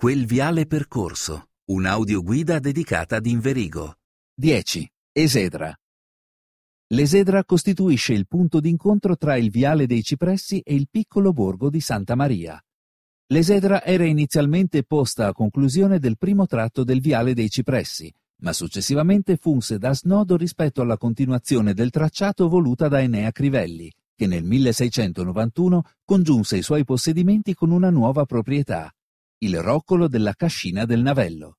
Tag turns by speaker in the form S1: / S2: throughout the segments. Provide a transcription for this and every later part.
S1: Quel viale percorso, un'audioguida dedicata ad Inverigo.
S2: 10. Esedra. L'Esedra costituisce il punto d'incontro tra il viale dei Cipressi e il piccolo borgo di Santa Maria. L'Esedra era inizialmente posta a conclusione del primo tratto del viale dei Cipressi, ma successivamente funse da snodo rispetto alla continuazione del tracciato voluta da Enea Crivelli, che nel 1691 congiunse i suoi possedimenti con una nuova proprietà, il roccolo della cascina del Navello.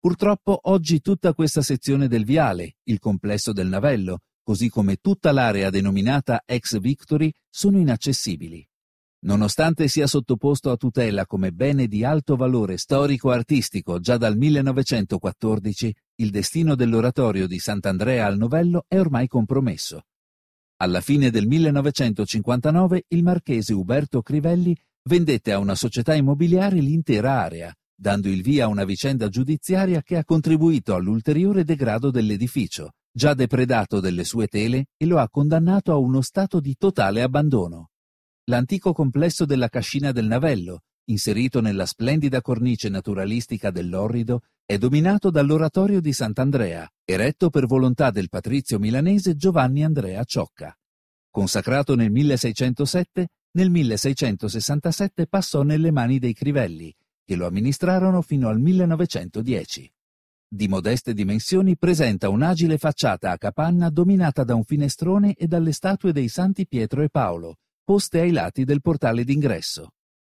S2: Purtroppo oggi tutta questa sezione del viale, il complesso del Navello, così come tutta l'area denominata ex Victory, sono inaccessibili. Nonostante sia sottoposto a tutela come bene di alto valore storico-artistico già dal 1914, il destino dell'oratorio di Sant'Andrea al Novello è ormai compromesso. Alla fine del 1959 il marchese Uberto Crivelli vendette a una società immobiliare l'intera area, dando il via a una vicenda giudiziaria che ha contribuito all'ulteriore degrado dell'edificio, già depredato delle sue tele, e lo ha condannato a uno stato di totale abbandono. L'antico complesso della cascina del Navello, inserito nella splendida cornice naturalistica dell'Orrido, è dominato dall'oratorio di Sant'Andrea, eretto per volontà del patrizio milanese Giovanni Andrea Ciocca. Consacrato nel 1607, nel 1667 passò nelle mani dei Crivelli, che lo amministrarono fino al 1910. Di modeste dimensioni presenta un'agile facciata a capanna dominata da un finestrone e dalle statue dei santi Pietro e Paolo, poste ai lati del portale d'ingresso.